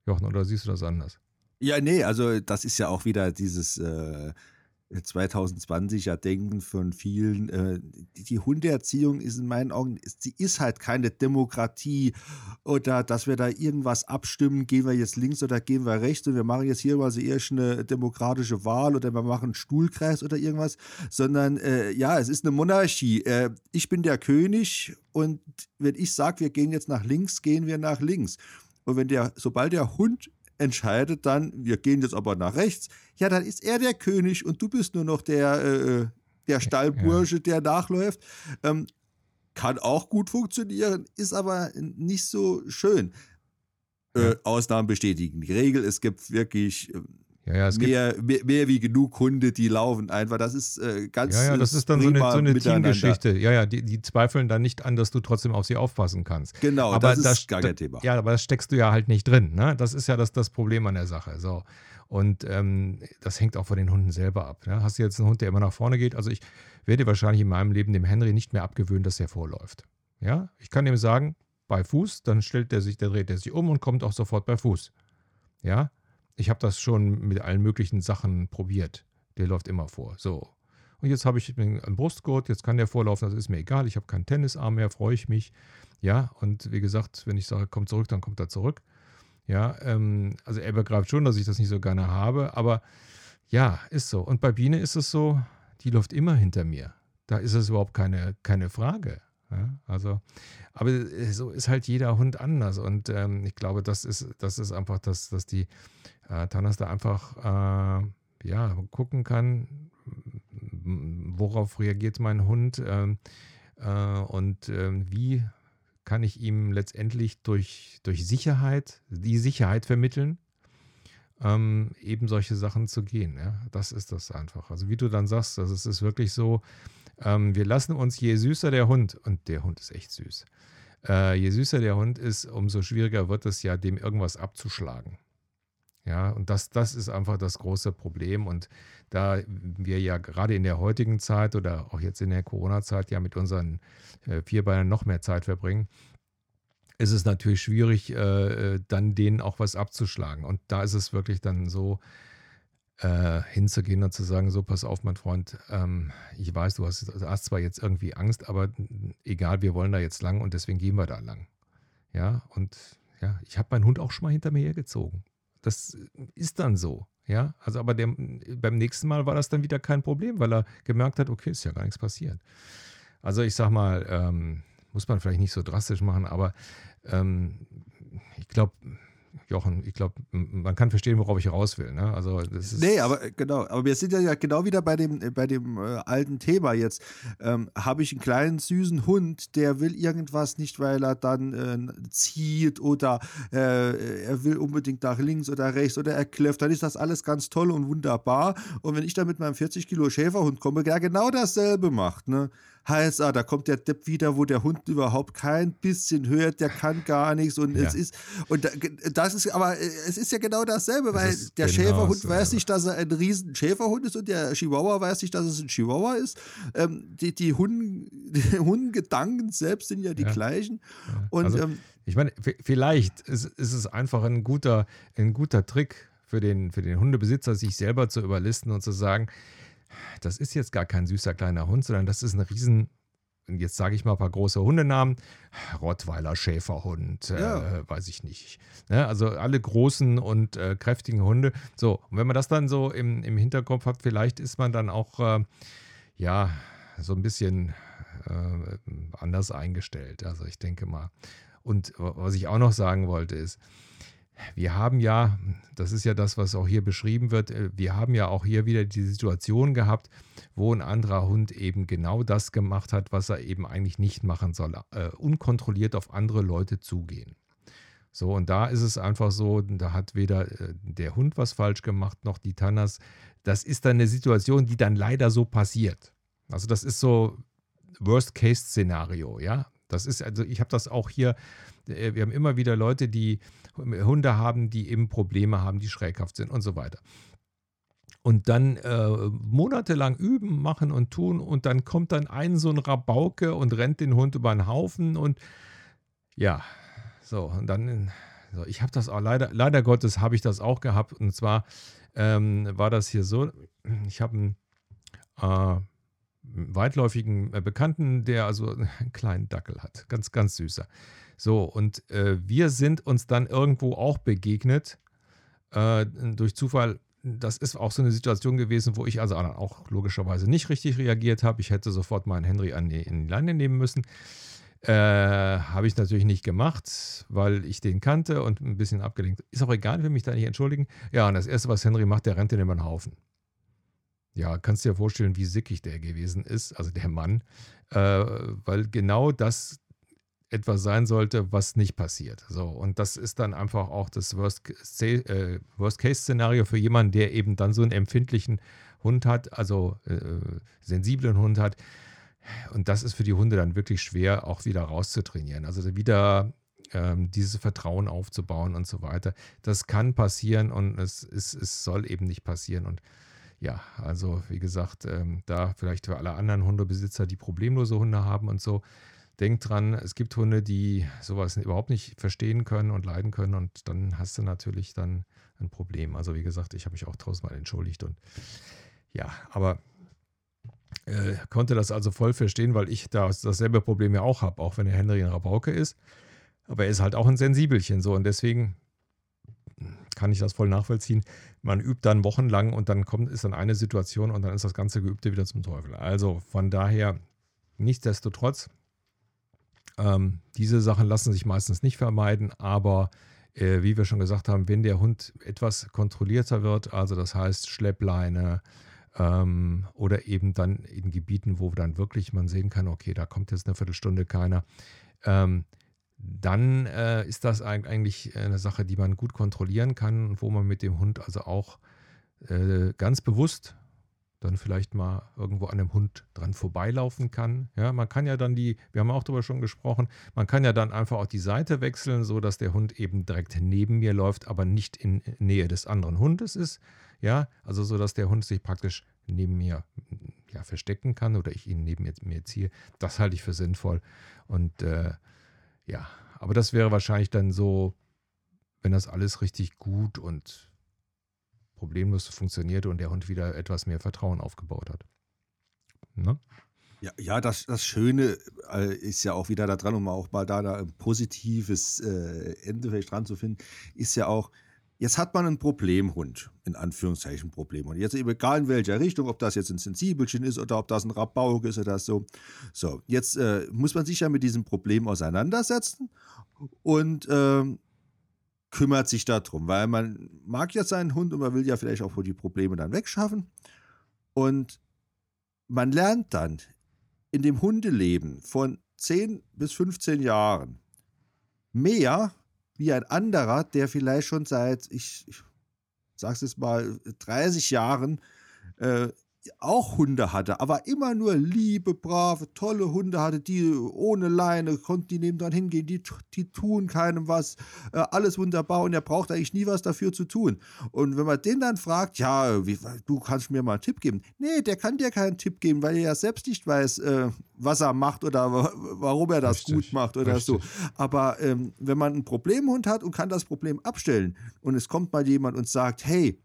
Jochen, oder siehst du das anders? Ja, nee, also das ist ja auch wieder dieses äh, 2020er Denken von vielen. Äh, die, die, Hundeerziehung ist in meinen Augen, sie ist halt keine Demokratie oder dass wir da irgendwas abstimmen, gehen wir jetzt links oder gehen wir rechts und wir machen jetzt hier mal so erst eine demokratische Wahl oder wir machen einen Stuhlkreis oder irgendwas, sondern äh, ja, es ist eine Monarchie. Äh, ich bin der König und wenn ich sage, wir gehen jetzt nach links, gehen wir nach links. Und wenn der, sobald der Hund entscheidet dann, wir gehen jetzt aber nach rechts, ja, dann ist er der König und du bist nur noch der, äh, der Stallbursche, der nachläuft. Ähm, kann auch gut funktionieren, ist aber nicht so schön. Äh, Ausnahmen bestätigen die Regel. Es gibt wirklich ja, ja, mehr, mehr, mehr, wie genug Hunde, die laufen einfach. Das ist äh, ganz Ja, ja, das ist dann so eine, so eine Teamgeschichte. Ja, ja, die, die, zweifeln dann nicht an, dass du trotzdem auf sie aufpassen kannst. Genau, aber das ist das, gar kein Thema. Ja, aber das steckst du ja halt nicht drin. Ne? Das ist ja das, das Problem an der Sache. So. Und ähm, das hängt auch von den Hunden selber ab. Ne? Hast du jetzt einen Hund, der immer nach vorne geht? Also ich werde wahrscheinlich in meinem Leben dem Henry nicht mehr abgewöhnen, dass er vorläuft. Ja, ich kann ihm sagen, bei Fuß, dann stellt er sich, der dreht er sich um und kommt auch sofort bei Fuß. Ja, ich habe das schon mit allen möglichen Sachen probiert. Der läuft immer vor. So. Und jetzt habe ich einen Brustgurt, jetzt kann der vorlaufen, das ist mir egal. Ich habe keinen Tennisarm mehr, freue ich mich. Ja, und wie gesagt, wenn ich sage, komm zurück, dann kommt er zurück. Ja, ähm, also er begreift schon, dass ich das nicht so gerne habe, aber ja, ist so. Und bei Biene ist es so, die läuft immer hinter mir. Da ist es überhaupt keine, keine Frage. Ja, also, aber so ist halt jeder Hund anders. Und ähm, ich glaube, das ist, das ist einfach, dass, dass die äh, Tanas da einfach äh, ja, gucken kann, worauf reagiert mein Hund ähm, äh, und ähm, wie kann ich ihm letztendlich durch, durch Sicherheit, die Sicherheit vermitteln, ähm, eben solche Sachen zu gehen. Ja? Das ist das einfach. Also wie du dann sagst, das ist, ist wirklich so, ähm, wir lassen uns, je süßer der Hund, und der Hund ist echt süß, äh, je süßer der Hund ist, umso schwieriger wird es ja, dem irgendwas abzuschlagen. Ja, und das, das ist einfach das große Problem. Und da wir ja gerade in der heutigen Zeit oder auch jetzt in der Corona-Zeit ja mit unseren äh, Vierbeinern noch mehr Zeit verbringen, ist es natürlich schwierig, äh, dann denen auch was abzuschlagen. Und da ist es wirklich dann so, äh, hinzugehen und zu sagen, so pass auf, mein Freund, ähm, ich weiß, du hast, hast zwar jetzt irgendwie Angst, aber egal, wir wollen da jetzt lang und deswegen gehen wir da lang. Ja, und ja, ich habe meinen Hund auch schon mal hinter mir hergezogen. Das ist dann so. Ja, also aber der, beim nächsten Mal war das dann wieder kein Problem, weil er gemerkt hat, okay, ist ja gar nichts passiert. Also ich sag mal, ähm, muss man vielleicht nicht so drastisch machen, aber ähm, ich glaube, Jochen, ich glaube, man kann verstehen, worauf ich raus will. Ne? Also das ist nee, aber äh, genau, aber wir sind ja genau wieder bei dem, äh, bei dem äh, alten Thema jetzt. Ähm, Habe ich einen kleinen süßen Hund, der will irgendwas nicht, weil er dann äh, zieht oder äh, er will unbedingt nach links oder rechts oder er kläfft, dann ist das alles ganz toll und wunderbar. Und wenn ich dann mit meinem 40 Kilo Schäferhund komme, der genau dasselbe macht, ne? Heißt, ah, da kommt der Depp wieder, wo der Hund überhaupt kein bisschen hört, der kann gar nichts und ja. es ist und das ist aber äh, es ist ja genau dasselbe, weil der genau Schäferhund dasselbe. weiß nicht, dass er ein riesen Schäferhund ist und der Chihuahua weiß nicht, dass es ein Chihuahua ist. Ähm, die die, Hunden, die Hundengedanken selbst sind ja die ja. gleichen ja. und also, ähm, ich meine, vielleicht ist, ist es einfach ein guter, ein guter Trick für den, für den Hundebesitzer, sich selber zu überlisten und zu sagen, das ist jetzt gar kein süßer kleiner Hund, sondern das ist ein riesen, jetzt sage ich mal ein paar große Hundenamen, Rottweiler, Schäferhund, äh, ja. äh, weiß ich nicht. Ne? Also alle großen und äh, kräftigen Hunde. So, und wenn man das dann so im, im Hinterkopf hat, vielleicht ist man dann auch, äh, ja, so ein bisschen äh, anders eingestellt. Also ich denke mal. Und was ich auch noch sagen wollte ist, wir haben ja, das ist ja das, was auch hier beschrieben wird, äh, wir haben ja auch hier wieder die Situation gehabt, wo ein anderer Hund eben genau das gemacht hat, was er eben eigentlich nicht machen soll, äh, unkontrolliert auf andere Leute zugehen. So, und da ist es einfach so, da hat weder äh, der Hund was falsch gemacht, noch die Tannas. Das ist dann eine Situation, die dann leider so passiert. Also das ist so Worst-Case-Szenario, ja. Das ist, also ich habe das auch hier, äh, wir haben immer wieder Leute, die Hunde haben, die eben Probleme haben, die schräghaft sind und so weiter. Und dann äh, monatelang üben, machen und tun und dann kommt dann ein so ein Rabauke und rennt den Hund über den Haufen und ja, so und dann, so, ich habe das auch leider, leider Gottes habe ich das auch gehabt und zwar ähm, war das hier so, ich habe einen äh, weitläufigen äh, Bekannten, der also einen kleinen Dackel hat, ganz, ganz süßer. So, und äh, wir sind uns dann irgendwo auch begegnet, äh, durch Zufall. Das ist auch so eine Situation gewesen, wo ich also auch logischerweise nicht richtig reagiert habe. Ich hätte sofort meinen Henry an die, in die Leine nehmen müssen. Äh, habe ich natürlich nicht gemacht, weil ich den kannte und ein bisschen abgelenkt. Ist auch egal, will mich da nicht entschuldigen. Ja, und das Erste, was Henry macht, der rennt in den Haufen. Ja, kannst dir vorstellen, wie sickig der gewesen ist, also der Mann, äh, weil genau das etwas sein sollte, was nicht passiert. So, und das ist dann einfach auch das äh, Worst-Case-Szenario für jemanden, der eben dann so einen empfindlichen Hund hat, also äh, sensiblen Hund hat. Und das ist für die Hunde dann wirklich schwer, auch wieder rauszutrainieren. Also wieder ähm, dieses Vertrauen aufzubauen und so weiter. Das kann passieren und es, es, es soll eben nicht passieren. Und ja, also wie gesagt, ähm, da vielleicht für alle anderen Hundebesitzer, die problemlose Hunde haben und so, Denk dran, es gibt Hunde, die sowas überhaupt nicht verstehen können und leiden können und dann hast du natürlich dann ein Problem. Also wie gesagt, ich habe mich auch tausendmal entschuldigt und ja, aber äh, konnte das also voll verstehen, weil ich da dasselbe Problem ja auch habe, auch wenn der Henry ein Rabauke ist. Aber er ist halt auch ein Sensibelchen so und deswegen kann ich das voll nachvollziehen. Man übt dann wochenlang und dann kommt, ist dann eine Situation und dann ist das ganze Geübte wieder zum Teufel. Also von daher, nichtsdestotrotz, ähm, diese Sachen lassen sich meistens nicht vermeiden, aber äh, wie wir schon gesagt haben, wenn der Hund etwas kontrollierter wird, also das heißt Schleppleine ähm, oder eben dann in Gebieten, wo dann wirklich man sehen kann, okay, da kommt jetzt eine Viertelstunde keiner, ähm, dann äh, ist das eigentlich eine Sache, die man gut kontrollieren kann und wo man mit dem Hund also auch äh, ganz bewusst dann vielleicht mal irgendwo an einem Hund dran vorbeilaufen kann. Ja, man kann ja dann die, wir haben auch darüber schon gesprochen, man kann ja dann einfach auch die Seite wechseln, so dass der Hund eben direkt neben mir läuft, aber nicht in Nähe des anderen Hundes ist. Ja, also so dass der Hund sich praktisch neben mir ja, verstecken kann oder ich ihn neben mir ziehe. Das halte ich für sinnvoll. Und äh, ja, aber das wäre wahrscheinlich dann so, wenn das alles richtig gut und problemlos funktionierte und der Hund wieder etwas mehr Vertrauen aufgebaut hat. Ne? Ja, ja das, das Schöne äh, ist ja auch wieder da dran, um auch mal da, da ein positives äh, Ende vielleicht dran zu finden, ist ja auch, jetzt hat man einen Problemhund, in Anführungszeichen Problemhund. Jetzt egal in welcher Richtung, ob das jetzt ein Sensibelchen ist oder ob das ein Rabauk ist oder so. So, jetzt äh, muss man sich ja mit diesem Problem auseinandersetzen und ähm, kümmert sich darum, weil man mag ja seinen Hund und man will ja vielleicht auch die Probleme dann wegschaffen. Und man lernt dann in dem Hundeleben von 10 bis 15 Jahren mehr wie ein anderer, der vielleicht schon seit, ich, ich sag's jetzt mal, 30 Jahren äh, auch Hunde hatte, aber immer nur liebe, brave, tolle Hunde hatte, die ohne Leine konnten die neben dran hingehen, die, die tun keinem was, äh, alles wunderbar und er braucht eigentlich nie was dafür zu tun. Und wenn man den dann fragt, ja, wie, du kannst mir mal einen Tipp geben. Nee, der kann dir keinen Tipp geben, weil er ja selbst nicht weiß, äh, was er macht oder warum er das richtig, gut macht oder richtig. so. Aber ähm, wenn man einen Problemhund hat und kann das Problem abstellen und es kommt mal jemand und sagt, hey,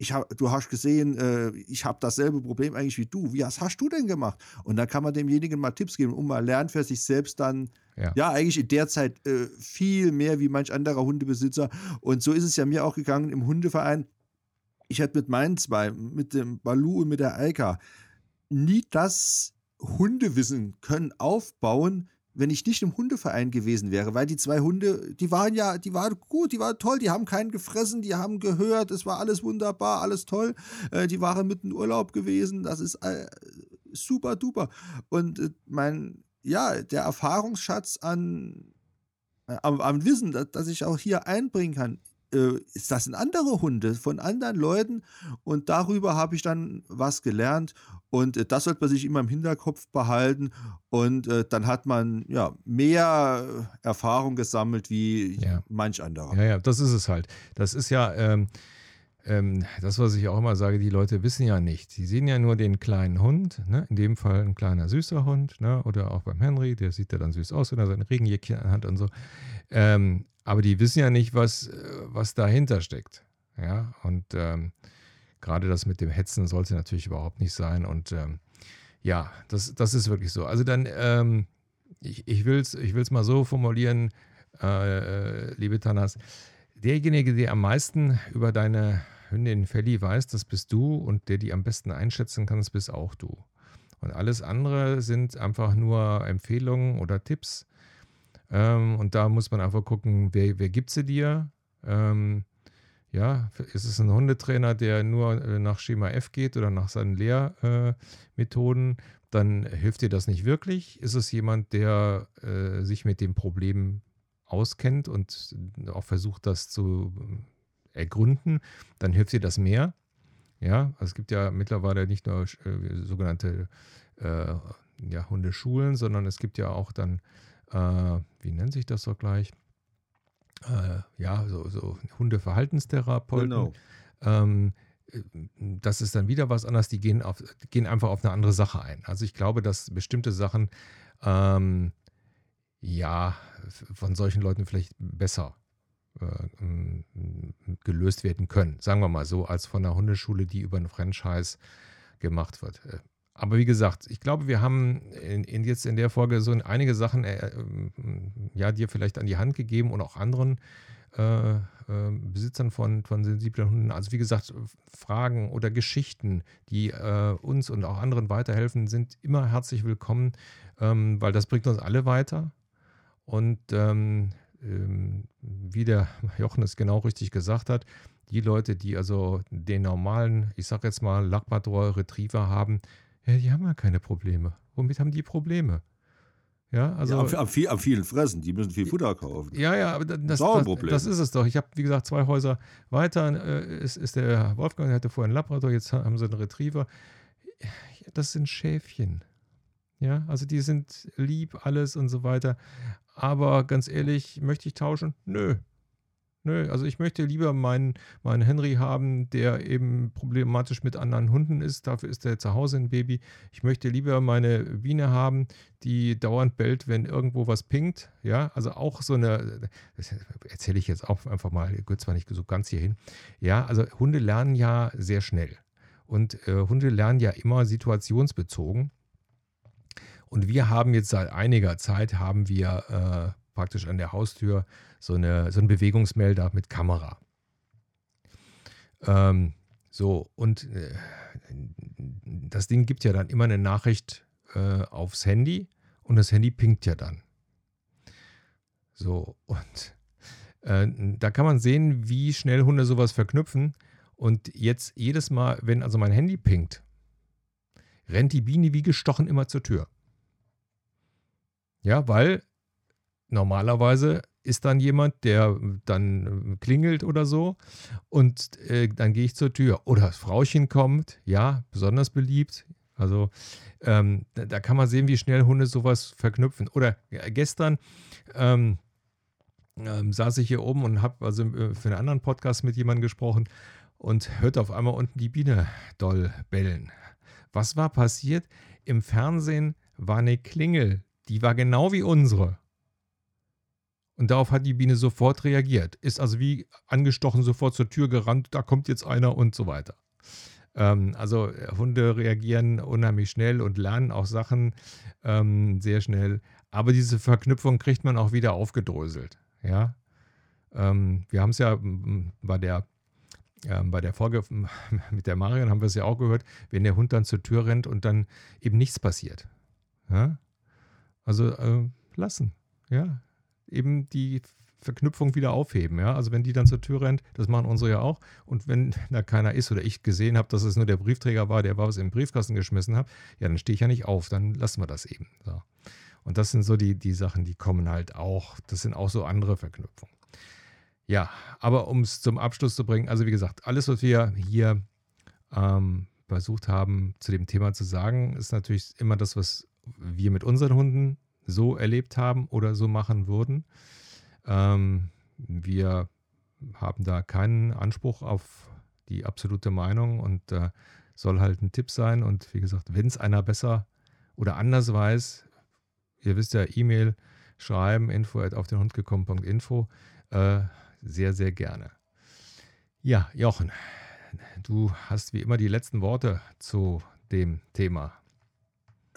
ich hab, du hast gesehen, äh, ich habe dasselbe Problem eigentlich wie du. Wie was hast du denn gemacht? Und dann kann man demjenigen mal Tipps geben, um mal lernen für sich selbst dann, ja, ja eigentlich in der Zeit äh, viel mehr wie manch anderer Hundebesitzer. Und so ist es ja mir auch gegangen im Hundeverein. Ich hatte mit meinen zwei, mit dem Balu und mit der Eika, nie das Hundewissen können aufbauen, wenn ich nicht im Hundeverein gewesen wäre, weil die zwei Hunde, die waren ja, die waren gut, die waren toll, die haben keinen gefressen, die haben gehört, es war alles wunderbar, alles toll. Äh, die waren mitten Urlaub gewesen, das ist äh, super duper. Und äh, mein, ja, der Erfahrungsschatz an, äh, am, am, Wissen, das, das ich auch hier einbringen kann, äh, das sind andere Hunde von anderen Leuten und darüber habe ich dann was gelernt und äh, das sollte man sich immer im Hinterkopf behalten und äh, dann hat man ja mehr Erfahrung gesammelt wie ja. manch anderer. Ja, ja, das ist es halt. Das ist ja ähm, ähm, das, was ich auch immer sage, die Leute wissen ja nicht. Sie sehen ja nur den kleinen Hund, ne? in dem Fall ein kleiner süßer Hund, ne? oder auch beim Henry, der sieht ja dann süß aus, wenn er sein Regenjäckchen hat und so. Ähm, aber die wissen ja nicht, was, äh, was dahinter steckt. Ja, und ähm, gerade das mit dem Hetzen sollte natürlich überhaupt nicht sein. Und ähm, ja, das, das ist wirklich so. Also dann, ähm, ich, ich will es ich will's mal so formulieren, äh, äh, liebe Tanas, derjenige, der am meisten über deine Hündin Felly weiß, das bist du und der die am besten einschätzen kann, das bist auch du. Und alles andere sind einfach nur Empfehlungen oder Tipps. Ähm, und da muss man einfach gucken, wer, wer gibt sie dir? Ähm, ja, ist es ein Hundetrainer, der nur äh, nach Schema F geht oder nach seinen Lehrmethoden, äh, dann hilft dir das nicht wirklich. Ist es jemand, der äh, sich mit dem Problem auskennt und auch versucht, das zu ergründen, dann hilft dir das mehr. Ja, also es gibt ja mittlerweile nicht nur äh, sogenannte äh, ja, Hundeschulen, sondern es gibt ja auch dann, äh, wie nennt sich das doch gleich? äh, ja, so, so Hundeverhaltenstherapeuten. Genau. Ähm, das ist dann wieder was anderes, die gehen, auf, gehen einfach auf eine andere Sache ein. Also ich glaube, dass bestimmte Sachen ähm, ja von solchen Leuten vielleicht besser äh, gelöst werden können. Sagen wir mal so, als von einer Hundeschule, die über ein Franchise gemacht wird. Aber wie gesagt, ich glaube, wir haben in, in jetzt in der Folge so einige Sachen äh, äh, ja, dir vielleicht an die Hand gegeben und auch anderen äh, äh, Besitzern von, von sensiblen Hunden. Also wie gesagt, Fragen oder Geschichten, die äh, uns und auch anderen weiterhelfen, sind immer herzlich willkommen, ähm, weil das bringt uns alle weiter. Und ähm, ähm, wie der Jochen es genau richtig gesagt hat, die Leute, die also den normalen, ich sag jetzt mal, Labrador Retriever haben, ja, die haben ja keine Probleme. Womit haben die Probleme? Ja, also. Ja, am, am, viel, am vielen fressen, die müssen viel Futter kaufen. Ja, ja, aber das, das, das, das ist es doch. Ich habe, wie gesagt, zwei Häuser weiter äh, ist, ist der Wolfgang, der hatte vorher einen Labrador, jetzt haben sie einen Retriever. das sind Schäfchen. Ja, also die sind lieb, alles und so weiter. Aber ganz ehrlich, möchte ich tauschen? Nö. Nö, also ich möchte lieber meinen, meinen Henry haben, der eben problematisch mit anderen Hunden ist. Dafür ist er zu Hause ein Baby. Ich möchte lieber meine Biene haben, die dauernd bellt, wenn irgendwo was pinkt. Ja, also auch so eine, das erzähle ich jetzt auch einfach mal, gehört zwar nicht so ganz hierhin. Ja, also Hunde lernen ja sehr schnell. Und äh, Hunde lernen ja immer situationsbezogen. Und wir haben jetzt seit einiger Zeit, haben wir äh, praktisch an der Haustür so, eine, so einen Bewegungsmelder mit Kamera. Ähm, so, und äh, das Ding gibt ja dann immer eine Nachricht äh, aufs Handy und das Handy pinkt ja dann. So, und äh, da kann man sehen, wie schnell Hunde sowas verknüpfen. Und jetzt jedes Mal, wenn also mein Handy pinkt, rennt die Biene wie gestochen immer zur Tür. Ja, weil normalerweise ist dann jemand, der dann klingelt oder so und äh, dann gehe ich zur Tür. Oder das Frauchen kommt, ja, besonders beliebt. Also ähm, da, da, kann man sehen, wie schnell Hunde sowas verknüpfen. Oder äh, gestern ähm, ähm, saß ich hier oben und habe also äh, für einen anderen Podcast mit jemandem gesprochen und hörte auf einmal unten die Biene doll bellen. Was war passiert? Im Fernsehen war eine Klingel, die war genau wie unsere. Und darauf hat die Biene sofort reagiert. Ist also wie angestochen sofort zur Tür gerannt, da kommt jetzt einer und so weiter. Ähm, also äh, Hunde reagieren unheimlich schnell und lernen auch Sachen ähm, sehr schnell. Aber diese Verknüpfung kriegt man auch wieder aufgedröselt. Ja? Ähm, wir haben es ja bei der, äh, bei der Folge mit der Marion haben wir es ja auch gehört, wenn der Hund dann zur Tür rennt und dann eben nichts passiert. Ja? Also äh, lassen. Ja, eben die Verknüpfung wieder aufheben. Ja? Also wenn die dann zur Tür rennt, das machen unsere ja auch. Und wenn da keiner ist oder ich gesehen habe, dass es nur der Briefträger war, der was im Briefkasten geschmissen hat, ja, dann stehe ich ja nicht auf, dann lassen wir das eben. So. Und das sind so die, die Sachen, die kommen halt auch. Das sind auch so andere Verknüpfungen. Ja, aber um es zum Abschluss zu bringen, also wie gesagt, alles, was wir hier ähm, versucht haben, zu dem Thema zu sagen, ist natürlich immer das, was wir mit unseren Hunden so erlebt haben oder so machen würden. Ähm, wir haben da keinen Anspruch auf die absolute Meinung und äh, soll halt ein Tipp sein. Und wie gesagt, wenn es einer besser oder anders weiß, ihr wisst ja, E-Mail schreiben, info auf den Hund gekommen.info, äh, sehr, sehr gerne. Ja, Jochen, du hast wie immer die letzten Worte zu dem Thema.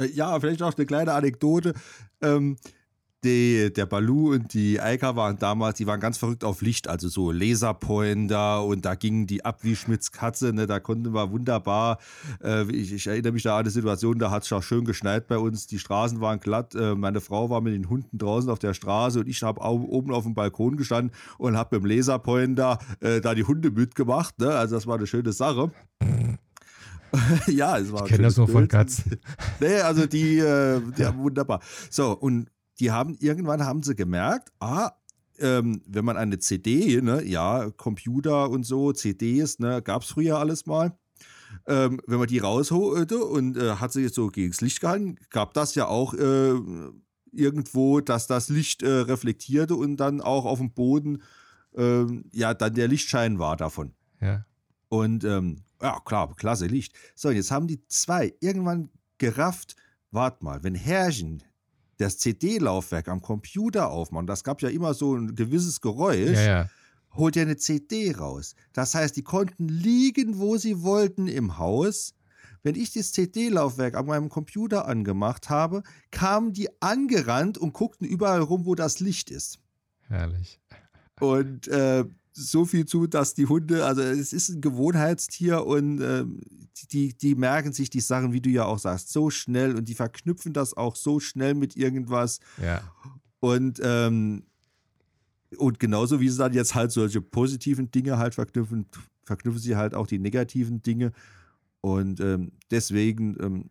Äh, ja, vielleicht noch eine kleine Anekdote. Ähm, die, der Balu und die Eika waren damals, die waren ganz verrückt auf Licht, also so Laserpointer und da ging die ab wie Schmitz Katze, ne, da konnten wir wunderbar, äh, ich, ich, erinnere mich da an eine Situation, da hat es auch schön geschneit bei uns, die Straßen waren glatt, äh, meine Frau war mit den Hunden draußen auf der Straße und ich habe oben auf dem Balkon gestanden und habe mit dem Laserpointer äh, da die Hunde mitgemacht, ne, also das war eine schöne Sache. ja, es war. Ich kenne das nur Bild. von Katzen. nee, also die, äh, ja, wunderbar. So, und die haben, irgendwann haben sie gemerkt, ah, ähm, wenn man eine CD, ne, ja, Computer und so, CDs, ne, gab es früher alles mal. Ähm, wenn man die rausholte und äh, hat sie jetzt so gegen das Licht gehalten, gab das ja auch äh, irgendwo, dass das Licht äh, reflektierte und dann auch auf dem Boden ähm, ja dann der Lichtschein war davon. Ja. Und ähm, ja, klar, klasse Licht. So, jetzt haben die zwei irgendwann gerafft, warte mal, wenn Herrchen das CD-Laufwerk am Computer aufmacht, das gab ja immer so ein gewisses Geräusch, ja, ja. holt er eine CD raus. Das heißt, die konnten liegen, wo sie wollten im Haus. Wenn ich das CD-Laufwerk an meinem Computer angemacht habe, kamen die angerannt und guckten überall rum, wo das Licht ist. Herrlich. Und äh, so viel zu, dass die Hunde, also es ist ein Gewohnheitstier und äh, die, die merken sich die Sachen, wie du ja auch sagst, so schnell und die verknüpfen das auch so schnell mit irgendwas. Ja. Und, ähm, und genauso wie sie dann jetzt halt solche positiven Dinge halt verknüpfen, verknüpfen sie halt auch die negativen Dinge. Und ähm, deswegen ähm,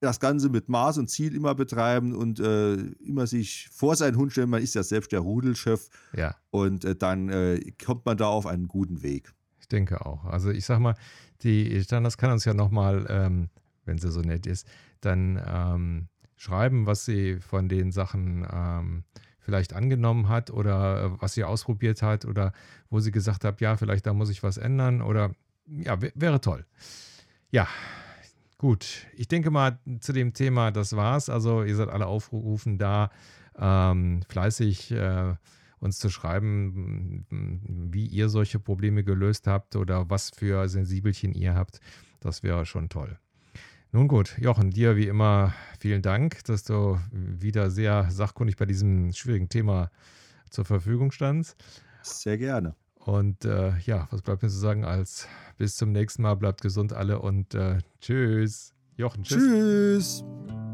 das Ganze mit Maß und Ziel immer betreiben und äh, immer sich vor seinen Hund stellen. Man ist ja selbst der Rudelchef. Ja. Und äh, dann äh, kommt man da auf einen guten Weg. Ich denke auch. Also ich sag mal, die, das kann uns ja nochmal ähm, wenn sie so nett ist, dann ähm, schreiben, was sie von den Sachen ähm, vielleicht angenommen hat oder äh, was sie ausprobiert hat oder wo sie gesagt hat, ja, vielleicht da muss ich was ändern oder ja, wäre toll. Ja, gut. Ich denke mal zu dem Thema, das war's. Also ihr seid alle aufgerufen, da ähm, fleißig äh, uns zu schreiben, wie ihr solche Probleme gelöst habt oder was für Sensibelchen ihr habt. Das wäre schon toll. Nun gut, Jochen, dir wie immer vielen Dank, dass du wieder sehr sachkundig bei diesem schwierigen Thema zur Verfügung standst. Sehr gerne. Und äh, ja, was bleibt mir zu sagen als bis zum nächsten Mal, bleibt gesund alle und äh, tschüss. Jochen, tschüss. Tschüss.